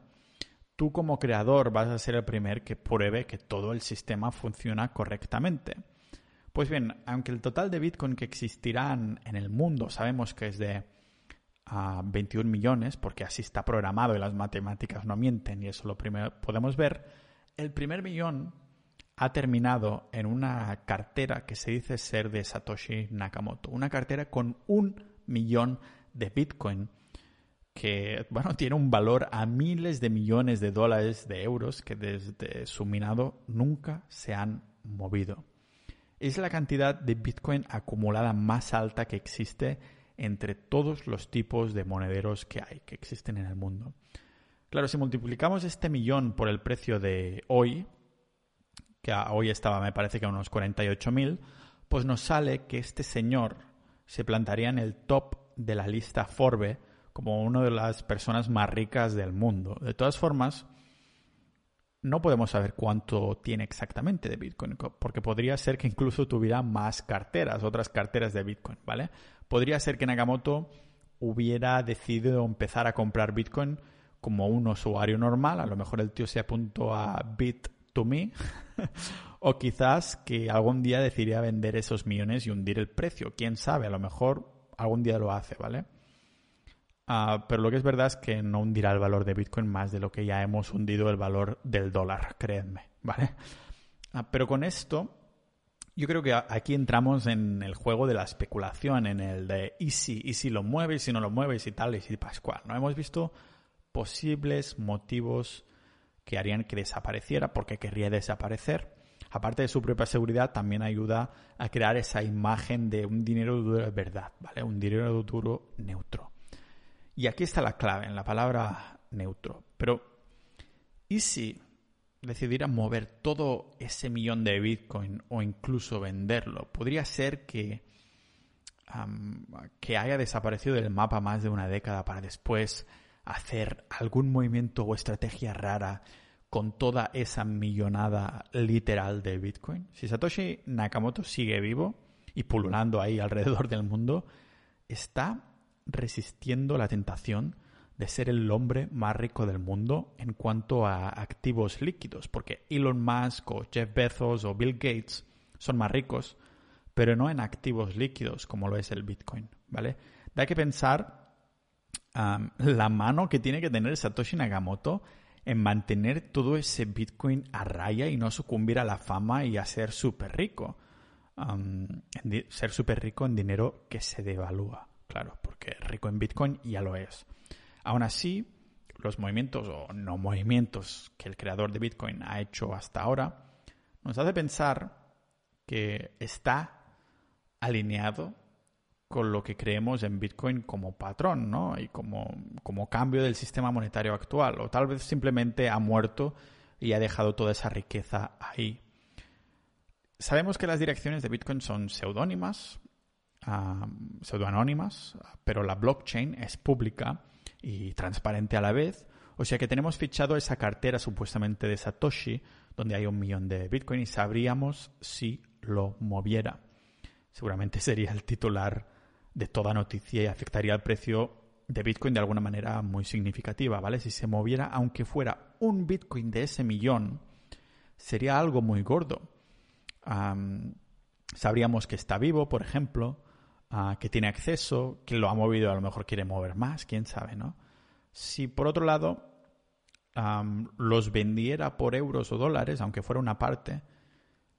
tú como creador vas a ser el primer que pruebe que todo el sistema funciona correctamente. Pues bien, aunque el total de Bitcoin que existirán en el mundo sabemos que es de 21 ah, millones, porque así está programado y las matemáticas no mienten y eso lo primero podemos ver, el primer millón ha terminado en una cartera que se dice ser de Satoshi Nakamoto, una cartera con un millón de Bitcoin que bueno, <laughs> tiene un valor a miles de millones de dólares de euros que desde su minado nunca se han movido. Es la cantidad de Bitcoin acumulada más alta que existe entre todos los tipos de monederos que hay, que existen en el mundo. Claro, si multiplicamos este millón por el precio de hoy, que hoy estaba, me parece que a unos 48.000, pues nos sale que este señor se plantaría en el top de la lista Forbes como una de las personas más ricas del mundo. De todas formas, no podemos saber cuánto tiene exactamente de Bitcoin, porque podría ser que incluso tuviera más carteras, otras carteras de Bitcoin, ¿vale? Podría ser que Nakamoto hubiera decidido empezar a comprar Bitcoin como un usuario normal, a lo mejor el tío se apuntó a Bit to me, <laughs> o quizás que algún día decidiría vender esos millones y hundir el precio, quién sabe, a lo mejor algún día lo hace, ¿vale? Ah, pero lo que es verdad es que no hundirá el valor de Bitcoin más de lo que ya hemos hundido el valor del dólar, créanme, ¿vale? Ah, pero con esto, yo creo que aquí entramos en el juego de la especulación, en el de y si, y si lo mueve, y si no lo mueve, y tal, y si pascual, ¿no? Hemos visto posibles motivos que harían que desapareciera, porque querría desaparecer. Aparte de su propia seguridad, también ayuda a crear esa imagen de un dinero duro de verdad, ¿vale? Un dinero duro neutro. Y aquí está la clave, en la palabra neutro. Pero, ¿y si decidiera mover todo ese millón de Bitcoin o incluso venderlo? Podría ser que, que haya desaparecido del mapa más de una década para después hacer algún movimiento o estrategia rara con toda esa millonada literal de Bitcoin. Si Satoshi Nakamoto sigue vivo y pululando ahí alrededor del mundo, está resistiendo la tentación de ser el hombre más rico del mundo en cuanto a activos líquidos, porque Elon Musk o Jeff Bezos o Bill Gates son más ricos, pero no en activos líquidos como lo es el Bitcoin, ¿vale? Da que pensar la mano que tiene que tener Satoshi Nakamoto en mantener todo ese Bitcoin a raya y no sucumbir a la fama y a ser súper rico. ser súper rico en dinero que se devalúa claro, porque rico en Bitcoin ya lo es. Aún así, los movimientos o no movimientos que el creador de Bitcoin ha hecho hasta ahora nos hace pensar que está alineado con lo que creemos en Bitcoin como patrón, ¿no? Y como, como cambio del sistema monetario actual. O tal vez simplemente ha muerto y ha dejado toda esa riqueza ahí. Sabemos que las direcciones de Bitcoin son seudónimas, pseudoanónimas, pero la blockchain es pública y transparente a la vez. O sea que tenemos fichado esa cartera supuestamente de Satoshi, donde hay un millón de Bitcoin y sabríamos si lo moviera. Seguramente <laughs> sería el titular de toda noticia y afectaría al precio de Bitcoin de alguna manera muy significativa, ¿vale? Si se moviera, aunque fuera un Bitcoin de ese millón, sería algo muy gordo. sabríamos que está vivo, por ejemplo, que tiene acceso, que lo ha movido, a lo mejor quiere mover más, quién sabe, ¿no? Si por otro lado los vendiera por euros o dólares, aunque fuera una parte,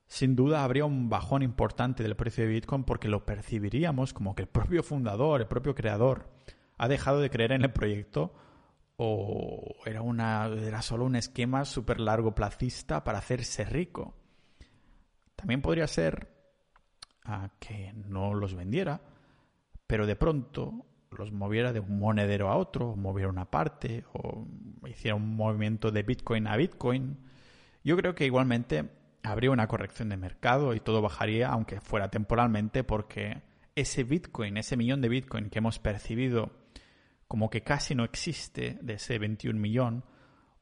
sin duda habría un bajón importante del precio de Bitcoin porque lo percibiríamos como que el propio fundador, el propio creador, ha dejado de creer en el proyecto o era, una, era solo un esquema súper largo placista para hacerse rico. También podría ser a que no los vendiera, pero de pronto los moviera de un monedero a otro, moviera una parte o hiciera un movimiento de Bitcoin a Bitcoin. Yo creo que igualmente habría una corrección de mercado y todo bajaría, aunque fuera temporalmente, porque ese Bitcoin, ese millón de Bitcoin que hemos percibido como que casi no existe de ese 21 millón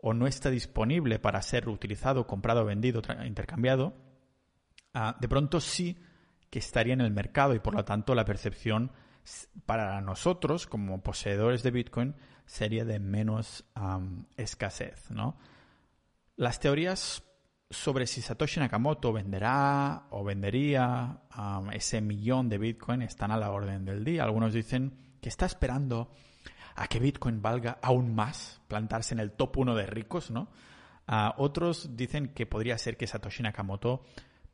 o no está disponible para ser utilizado, comprado, vendido, intercambiado, ah, de pronto sí que estaría en el mercado y por lo tanto la percepción para nosotros como poseedores de Bitcoin sería de menos escasez, ¿no? Las teorías sobre si Satoshi Nakamoto venderá o vendería ese millón de Bitcoin están a la orden del día. Algunos dicen que está esperando a que Bitcoin valga aún más, plantarse en el top 1 de ricos, ¿no? otros dicen que podría ser que Satoshi Nakamoto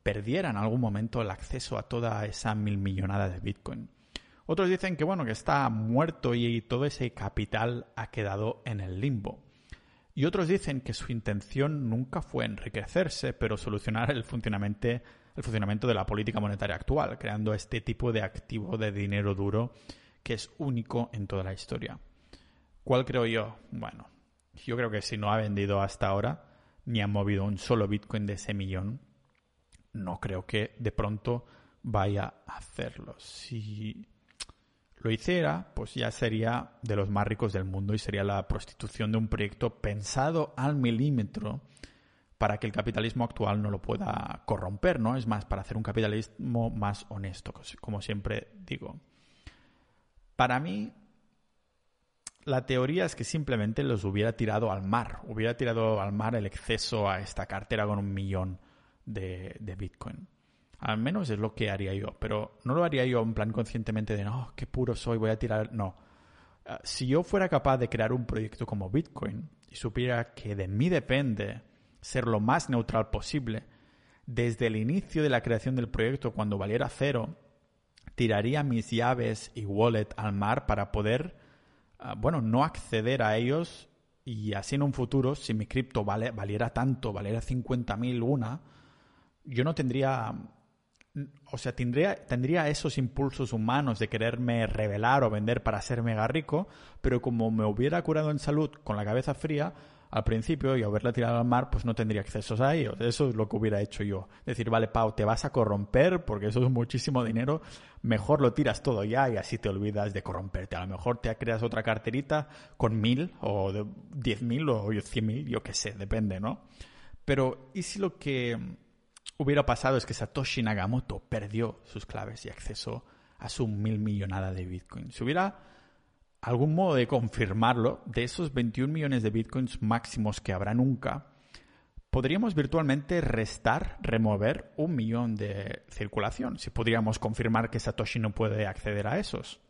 perdiera en algún momento el acceso a toda esa mil millonada de Bitcoin. Otros dicen que bueno, que está muerto y todo ese capital ha quedado en el limbo. Y otros dicen que su intención nunca fue enriquecerse, pero solucionar el funcionamiento, el funcionamiento de la política monetaria actual, creando este tipo de activo de dinero duro que es único en toda la historia. ¿Cuál creo yo? Bueno, yo creo que si no ha vendido hasta ahora, ni ha movido un solo Bitcoin de ese millón, no creo que de pronto vaya a hacerlo. Si lo hiciera, pues ya sería de los más ricos del mundo y sería la prostitución de un proyecto pensado al milímetro para que el capitalismo actual no lo pueda corromper, ¿no? Es más, para hacer un capitalismo más honesto, como siempre digo. Para mí, la teoría es que simplemente los hubiera tirado al mar, hubiera tirado al mar el exceso a esta cartera con un millón de, Bitcoin. Al menos es lo que haría yo, pero no lo haría yo en plan conscientemente de, no, qué puro soy, voy a tirar. No. Ah, si yo fuera capaz de crear un proyecto como Bitcoin y supiera que de mí depende ser lo más neutral posible, desde el inicio de la creación del proyecto, cuando valiera cero, tiraría mis llaves y wallet al mar para poder, ah, bueno, no acceder a ellos y así en un futuro, si mi cripto vale, valiera tanto, valiera 50.000 una, yo no tendría o sea, tendría, tendría esos impulsos humanos de quererme revelar o vender para ser mega rico, pero como me hubiera curado en salud con la cabeza fría, al principio y haberla tirado al mar, pues no tendría acceso a ellos. Eso es lo que hubiera hecho yo. Decir, vale, Pau, te vas a corromper porque eso es muchísimo dinero, mejor lo tiras todo ya y así te olvidas de corromperte. A lo mejor te creas otra carterita con mil o diez mil o cien mil, yo qué sé, depende, ¿no? Pero, ¿y si lo que hubiera pasado es que Satoshi Nakamoto perdió sus claves y acceso a su mil millonada de Bitcoin. Si hubiera algún modo de confirmarlo, de esos 21 millones de Bitcoins máximos que habrá nunca, podríamos virtualmente restar, remover un millón de circulación, si podríamos confirmar que Satoshi no puede acceder a esos.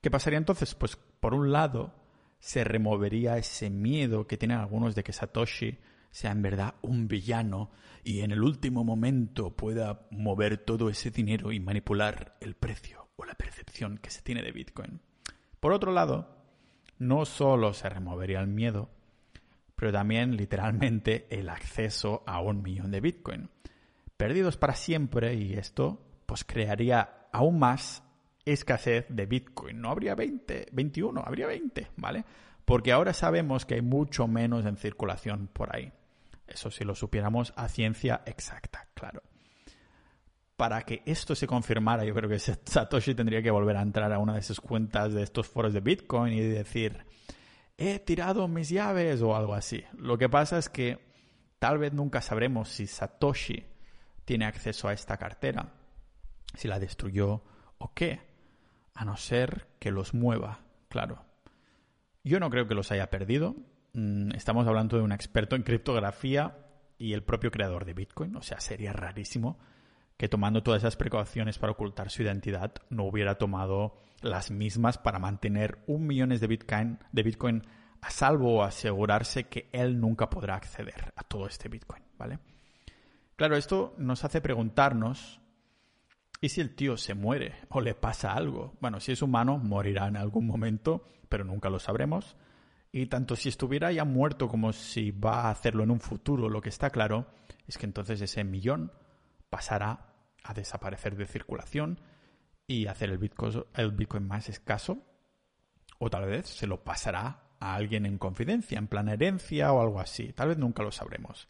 ¿Qué pasaría entonces? Pues por un lado, se removería ese miedo que tienen algunos de que Satoshi sea en verdad un villano y en el último momento pueda mover todo ese dinero y manipular el precio o la percepción que se tiene de Bitcoin. Por otro lado, no solo se removería el miedo, pero también literalmente el acceso a un millón de Bitcoin. Perdidos para siempre y esto pues crearía aún más escasez de Bitcoin. No habría 20, 21, habría 20, ¿vale? Porque ahora sabemos que hay mucho menos en circulación por ahí. Eso si lo supiéramos a ciencia exacta, claro. Para que esto se confirmara, yo creo que <laughs> Satoshi tendría que volver a entrar a una de sus cuentas de estos foros de Bitcoin y decir, he tirado mis llaves o algo así. Lo que pasa es que tal vez nunca sabremos si Satoshi tiene acceso a esta cartera, si la destruyó o qué, a no ser que los mueva, claro. Yo no creo que los haya perdido, estamos hablando de un experto en criptografía y el propio creador de Bitcoin. O sea, sería rarísimo que tomando todas esas precauciones para ocultar su identidad no hubiera tomado las mismas para mantener un millón de Bitcoin, de Bitcoin a salvo asegurarse que él nunca podrá acceder a todo este Bitcoin, ¿vale? Claro, esto nos hace preguntarnos ¿y si el tío se muere o le pasa algo? Bueno, si es humano, morirá en algún momento, pero nunca lo sabremos. Y tanto si estuviera ya muerto como si va a hacerlo en un futuro, lo que está claro es que entonces ese millón pasará a desaparecer de circulación y hacer el Bitcoin, el Bitcoin más escaso. O tal vez se lo pasará a alguien en confidencia, en plan herencia o algo así. Tal vez nunca lo sabremos.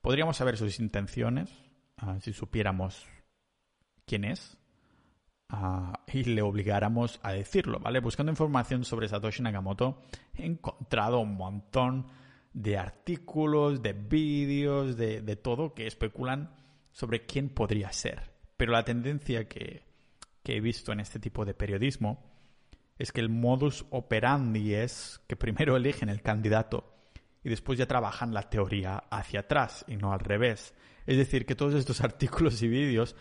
Podríamos saber sus intenciones ah, si supiéramos quién es, y le obligáramos a decirlo, ¿vale? Buscando información sobre Satoshi Nakamoto he encontrado un montón de artículos, de vídeos, de, de todo que especulan sobre quién podría ser. Pero la tendencia que, que he visto en este tipo de periodismo es que el modus operandi es que primero eligen el candidato y después ya trabajan la teoría hacia atrás y no al revés. Es decir, que todos estos <laughs> artículos y vídeos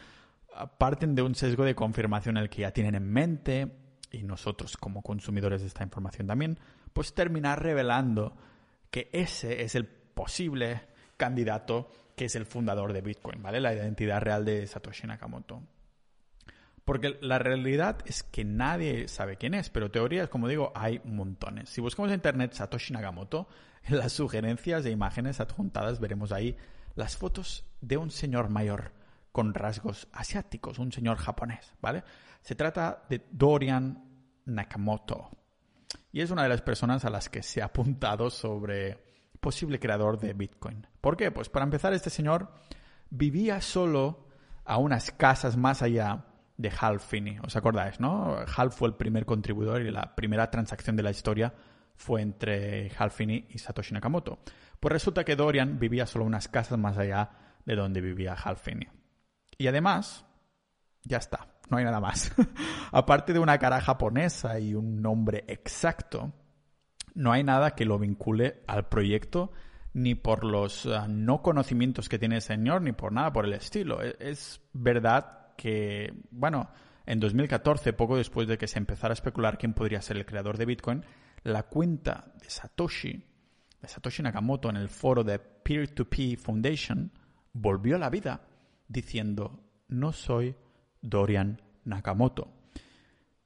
parten de un sesgo de confirmación el que ya tienen en mente y nosotros como consumidores de esta información también, pues terminar revelando que ese es el posible candidato que es el fundador de Bitcoin, ¿vale? La identidad real de Satoshi Nakamoto. Porque la realidad es que nadie sabe quién es, pero teorías, como digo, hay montones. Si buscamos en internet Satoshi Nakamoto, en <laughs> las sugerencias de imágenes adjuntadas veremos ahí las fotos de un señor mayor con rasgos asiáticos, un señor japonés, ¿vale? Se trata de Dorian Nakamoto. Y es una de las personas a las que se ha apuntado sobre posible creador de Bitcoin. ¿Por qué? Pues para empezar, este señor vivía solo a unas casas más allá de Hal Finney. ¿Os acordáis, no? Hal fue el primer contribuidor y la primera transacción de la historia fue entre Hal Finney y Satoshi Nakamoto. Pues resulta que Dorian vivía solo unas casas más allá de donde vivía Hal Finney. Y además, ya está, no hay nada más. <laughs> Aparte de una cara japonesa y un nombre exacto, no hay nada que lo vincule al proyecto ni por los ah, no conocimientos que tiene el señor, ni por nada por el estilo. E-, es, verdad que, bueno, en 2014, poco después de que se empezara a especular quién podría ser el creador de Bitcoin, la cuenta de Satoshi, de Satoshi Nakamoto en el foro de Peer-to-Peer Foundation, volvió a la vida diciendo, no soy Dorian Nakamoto.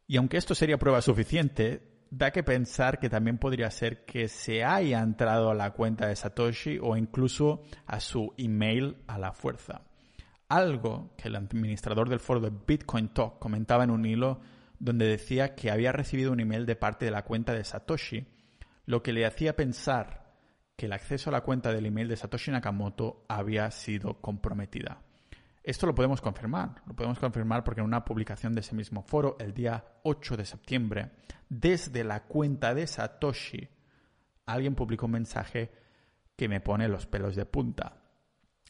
Y aunque esto sería prueba suficiente, da que pensar que también podría ser que se haya entrado a la cuenta de Satoshi o incluso a su email a la fuerza. Algo que el administrador del foro de Bitcoin Talk comentaba en un hilo donde decía que había recibido un email de parte de la cuenta de Satoshi, lo que le hacía pensar que el acceso a la cuenta del email de Satoshi Nakamoto había sido comprometida. Esto lo podemos confirmar, lo podemos confirmar porque en una publicación de ese mismo foro, el día 8 de septiembre, desde la cuenta de Satoshi, alguien publicó un mensaje que me pone los pelos de punta.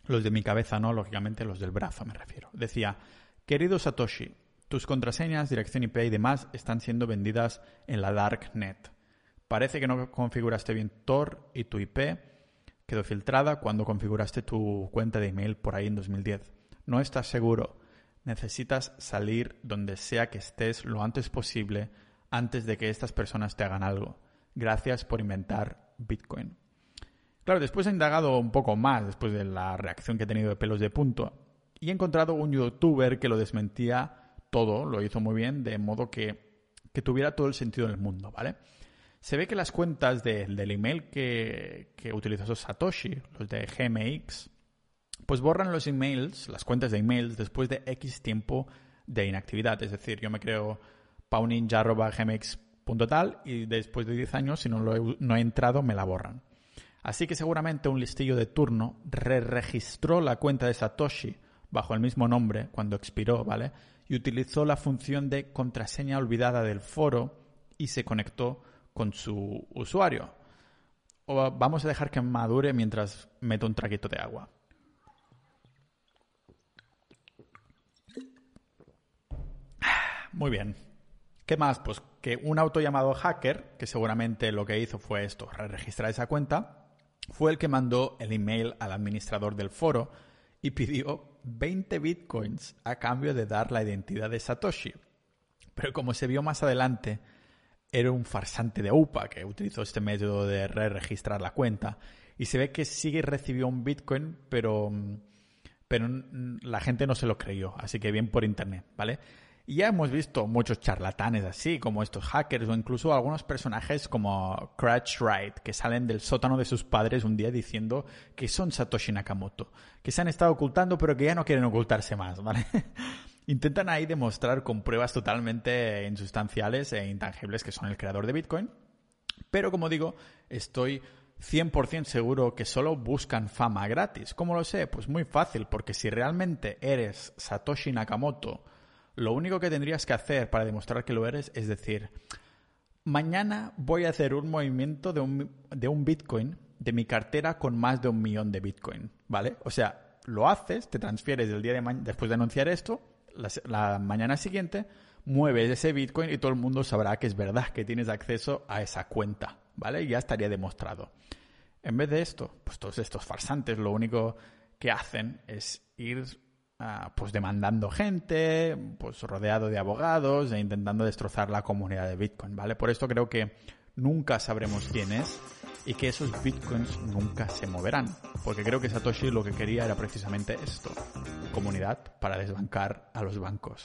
Los de mi cabeza no, lógicamente los del brazo me refiero. Decía, querido Satoshi, tus contraseñas, dirección IP y demás están siendo vendidas en la Darknet. Parece que no configuraste bien Tor y tu IP quedó filtrada cuando configuraste tu cuenta de email por ahí en 2010 no estás seguro, necesitas salir donde sea que estés lo antes posible antes de que estas personas te hagan algo. Gracias por inventar Bitcoin. Claro, después he indagado un poco más después de la reacción que he tenido de pelos de punto y he encontrado un youtuber que lo desmentía todo, lo hizo muy bien, de modo que, que tuviera todo el sentido del mundo, ¿vale? Se ve que las cuentas del email que, que utilizó Satoshi, los de GMX, pues borran los emails, las cuentas de emails, después de X tiempo de inactividad. Es decir, yo me creo pauninja.gmx.tal y después de 10 años, si no, lo he, no he entrado, me la borran. Así que seguramente un listillo de turno re-registró la cuenta de Satoshi bajo el mismo nombre cuando expiró, ¿vale? Y utilizó la función de contraseña olvidada del foro y se conectó con su usuario. O vamos a dejar que madure mientras meto un traguito de agua. Muy bien. ¿Qué más? Pues que un auto llamado hacker, que seguramente lo que hizo fue esto, registrar esa cuenta, fue el que mandó el email al administrador del foro y pidió 20 bitcoins a cambio de dar la identidad de Satoshi. Pero como se vio más adelante, era un farsante de UPA que utilizó este método de re registrar la cuenta. Y se ve que sí recibió un bitcoin, pero, pero la gente no se lo creyó. Así que bien por internet, ¿vale? Y ya hemos visto muchos charlatanes así, como estos hackers, o incluso algunos personajes como Crash Wright, que salen del sótano de sus padres un día diciendo que son Satoshi Nakamoto, que se han estado ocultando, pero que ya no quieren ocultarse más, ¿vale? <laughs> Intentan ahí demostrar con pruebas totalmente insustanciales e intangibles que son el creador de Bitcoin. Pero como digo, estoy 100% seguro que solo buscan fama gratis. ¿Cómo lo sé? Pues muy fácil, porque si realmente eres Satoshi Nakamoto, lo único que tendrías que hacer para demostrar que lo eres es decir, mañana voy a hacer un movimiento de un, de un Bitcoin de mi cartera con más de un millón de Bitcoin, ¿vale? O sea, lo haces, te transfieres el día de después de anunciar esto, la, mañana siguiente mueves ese Bitcoin y todo el mundo sabrá que es verdad que tienes acceso a esa cuenta, ¿vale? Y ya estaría demostrado. En vez de esto, pues todos estos farsantes lo único que hacen es ir Ah, pues demandando gente, pues rodeado de abogados e intentando destrozar la comunidad de Bitcoin, ¿vale? Por esto creo que nunca sabremos quién es y que esos bitcoins nunca se moverán, porque creo que Satoshi lo que quería era precisamente esto, comunidad para desbancar a los bancos.